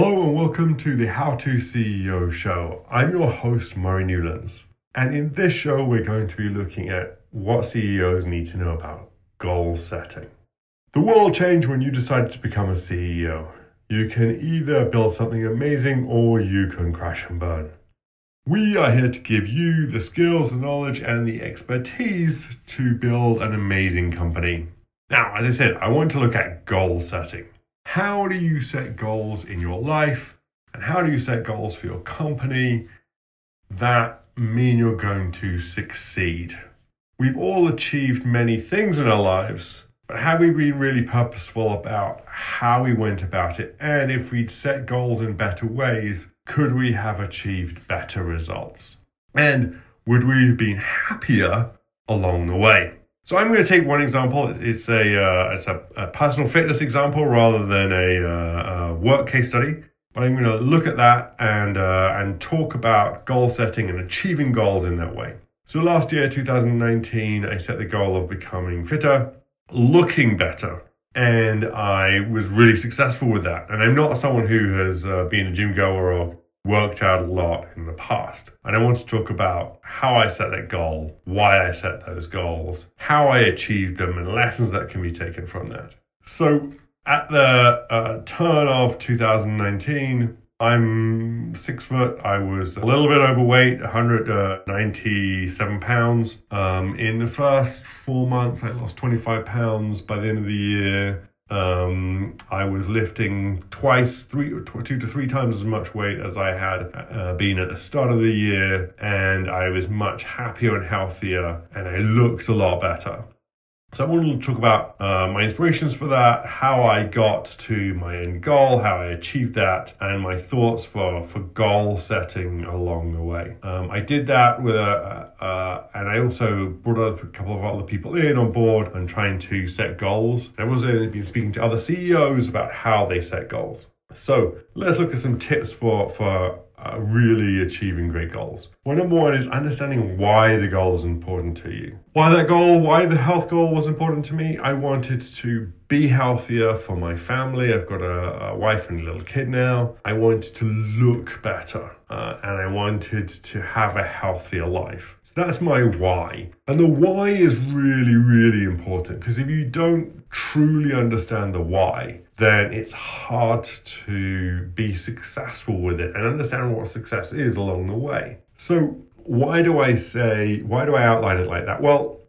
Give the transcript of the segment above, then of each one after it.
Hello and welcome to the How to CEO show. I'm your host, Murray Newlands. And in this show, we're going to be looking at what CEOs need to know about goal setting. The world changed when you decided to become a CEO. You can either build something amazing or you can crash and burn. We are here to give you the skills, the knowledge, and the expertise to build an amazing company. Now, as I said, I want to look at goal setting. How do you set goals in your life? And how do you set goals for your company that mean you're going to succeed? We've all achieved many things in our lives, but have we been really purposeful about how we went about it? And if we'd set goals in better ways, could we have achieved better results? And would we have been happier along the way? So I'm going to take one example. It's, a uh, it's a, a, personal fitness example rather than a, uh, a, work case study. But I'm going to look at that and uh, and talk about goal setting and achieving goals in that way. So last year, 2019, I set the goal of becoming fitter, looking better, and I was really successful with that. And I'm not someone who has uh, been a gym goer or worked out a lot in the past. And I want to talk about how I set that goal, why I set those goals, how I achieved them, and lessons that can be taken from that. So, at the uh, turn of 2019, I'm six foot. I was a little bit overweight, 197 pounds. Um, in the first four months, I lost 25 pounds. By the end of the year, um, I was lifting twice, three, two to three times as much weight as I had uh, been at the start of the year, and I was much happier and healthier, and I looked a lot better. So I wanted to talk about uh, my inspirations for that, how I got to my end goal, how I achieved that, and my thoughts for, for goal setting along the way. Um, I did that with a, and I also brought a couple of other people in on board and trying to set goals. I've also been speaking to other CEOs about how they set goals. So let's look at some tips for, for really achieving great goals. Well, number one is understanding why the goal is important to you. Why that goal, why the health goal was important to me. I wanted to be healthier for my family. I've got a, a wife and a little kid now. I wanted to look better uh, and I wanted to have a healthier life. So that's my why. And the why is really, really important because if you don't truly understand the why, then it's hard to be successful with it and understand what success is along the way. So, why do I say, why do I outline it like that? Well,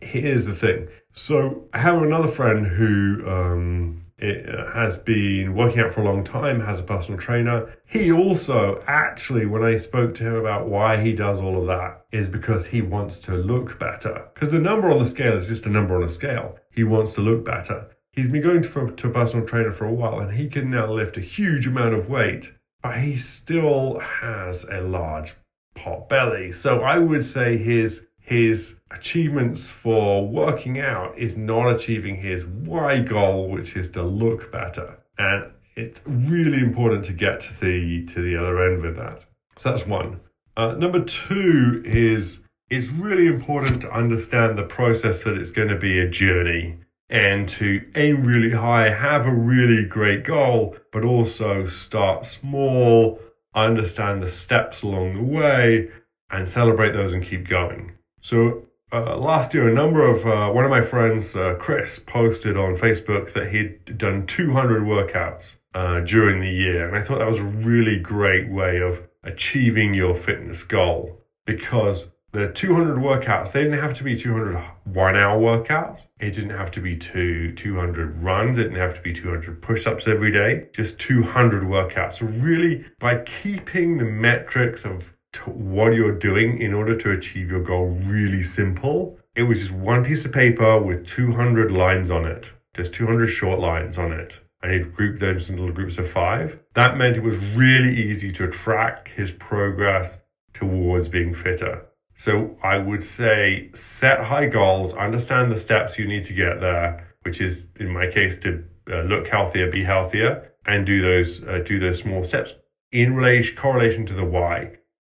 here's the thing. So, I have another friend who, um, it uh, has been working out for a long time, has a personal trainer. He also, actually, when I spoke to him about why he does all of that, is because he wants to look better. Because the number on the scale is just a number on a scale. He wants to look better. He's been going to, to a personal trainer for a while and he can now lift a huge amount of weight, but he still has a large pot belly. So I would say his his achievements for working out is not achieving his why goal, which is to look better. And it's really important to get to the to the other end with that. So that's one. Uh, number two is it's really important to understand the process that it's going to be a journey and to aim really high, have a really great goal, but also start small, understand the steps along the way, and celebrate those and keep going. So uh, last year, a number of uh, one of my friends, uh, Chris, posted on Facebook that he'd done 200 workouts uh, during the year, and I thought that was a really great way of achieving your fitness goal because the 200 workouts they didn't have to be 200 one hour workouts. It didn't have to be two 200 runs. It didn't have to be 200 push-ups every day. Just 200 workouts. So really by keeping the metrics of what you're doing in order to achieve your goal really simple. It was just one piece of paper with 200 lines on it, just 200 short lines on it. And he'd group those into little groups of five. That meant it was really easy to track his progress towards being fitter. So I would say set high goals, understand the steps you need to get there, which is in my case to uh, look healthier, be healthier, and do those uh, do those small steps in relation correlation to the why.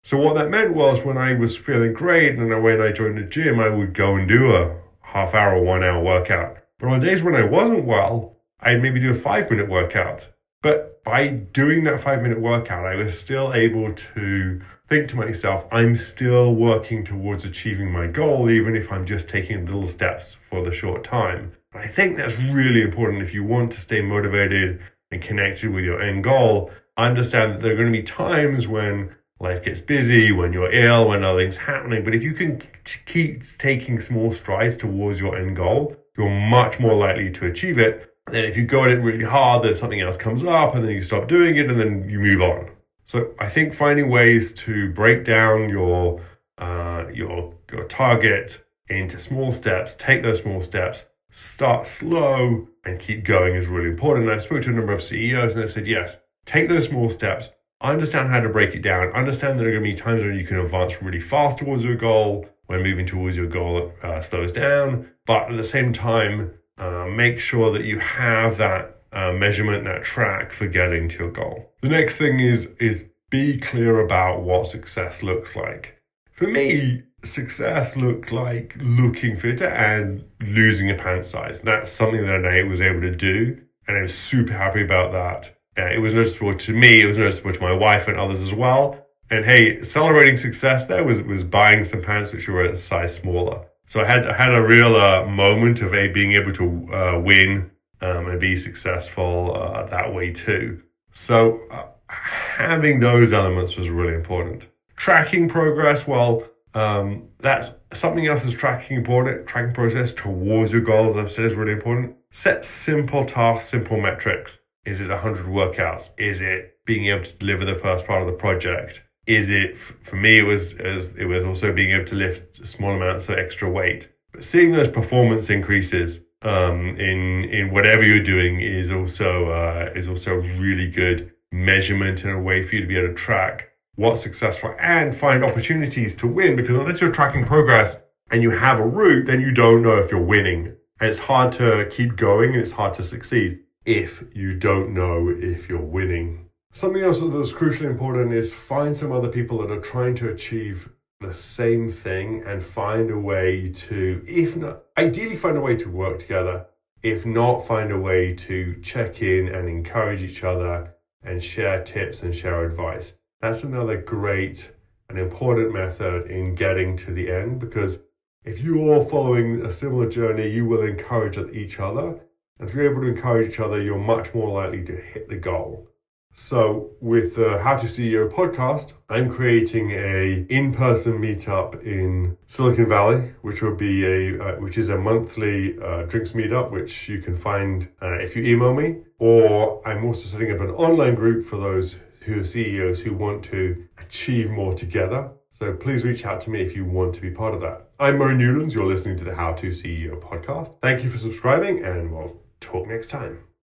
So what that meant was when I was feeling great and when I joined the gym, I would go and do a half hour, one hour workout. But on days when I wasn't well, I'd maybe do a five minute workout. But by doing that five minute workout, I was still able to think to myself, I'm still working towards achieving my goal, even if I'm just taking little steps for the short time. I think that's really important if you want to stay motivated and connected with your end goal. Understand that there are going to be times when life gets busy, when you're ill, when nothing's happening. But if you can keep taking small strides towards your end goal, you're much more likely to achieve it than if you go at it really hard, then something else comes up and then you stop doing it and then you move on. So I think finding ways to break down your uh, your your target into small steps, take those small steps, start slow, and keep going is really important. And I spoke to a number of CEOs and they said, yes, take those small steps, understand how to break it down, understand there are going to be times when you can advance really fast towards your goal, when moving towards your goal uh, slows down, but at the same time, uh, make sure that you have that uh, measurement, that track for getting to your goal. The next thing is is be clear about what success looks like. For me, success looked like looking fitter and losing a pant size. That's something that I was able to do, and I was super happy about that. Uh, it was noticeable to me. It was noticeable to my wife and others as well. And hey, celebrating success there was was buying some pants which were a size smaller. So I had I had a real uh, moment of a being able to uh, win um, and be successful uh, that way too. So uh, having those elements was really important. Tracking progress, well, um, that's something else is tracking important. Tracking process towards your goals, I've said, is really important. Set simple tasks, simple metrics. Is it 100 workouts? Is it being able to deliver the first part of the project? Is it for me? It was as it was also being able to lift small amounts of extra weight. But seeing those performance increases um, in in whatever you're doing is also uh, is also really good measurement and a way for you to be able to track what's successful and find opportunities to win. Because unless you're tracking progress and you have a route, then you don't know if you're winning, and it's hard to keep going and it's hard to succeed if you don't know if you're winning. Something else that's crucially important is find some other people that are trying to achieve the same thing and find a way to, if not, ideally find a way to work together. If not, find a way to check in and encourage each other and share tips and share advice. That's another great and important method in getting to the end because if you're following a similar journey, you will encourage each other. And if you're able to encourage each other, you're much more likely to hit the goal. So with the How to CEO podcast, I'm creating a in-person meetup in Silicon Valley, which will be a uh, which is a monthly uh, drinks meetup, which you can find uh, if you email me. Or I'm also setting up an online group for those who are CEOs who want to achieve more together. So please reach out to me if you want to be part of that. I'm Murray Newlands. You're listening to the How to CEO podcast. Thank you for subscribing, and we'll talk next time.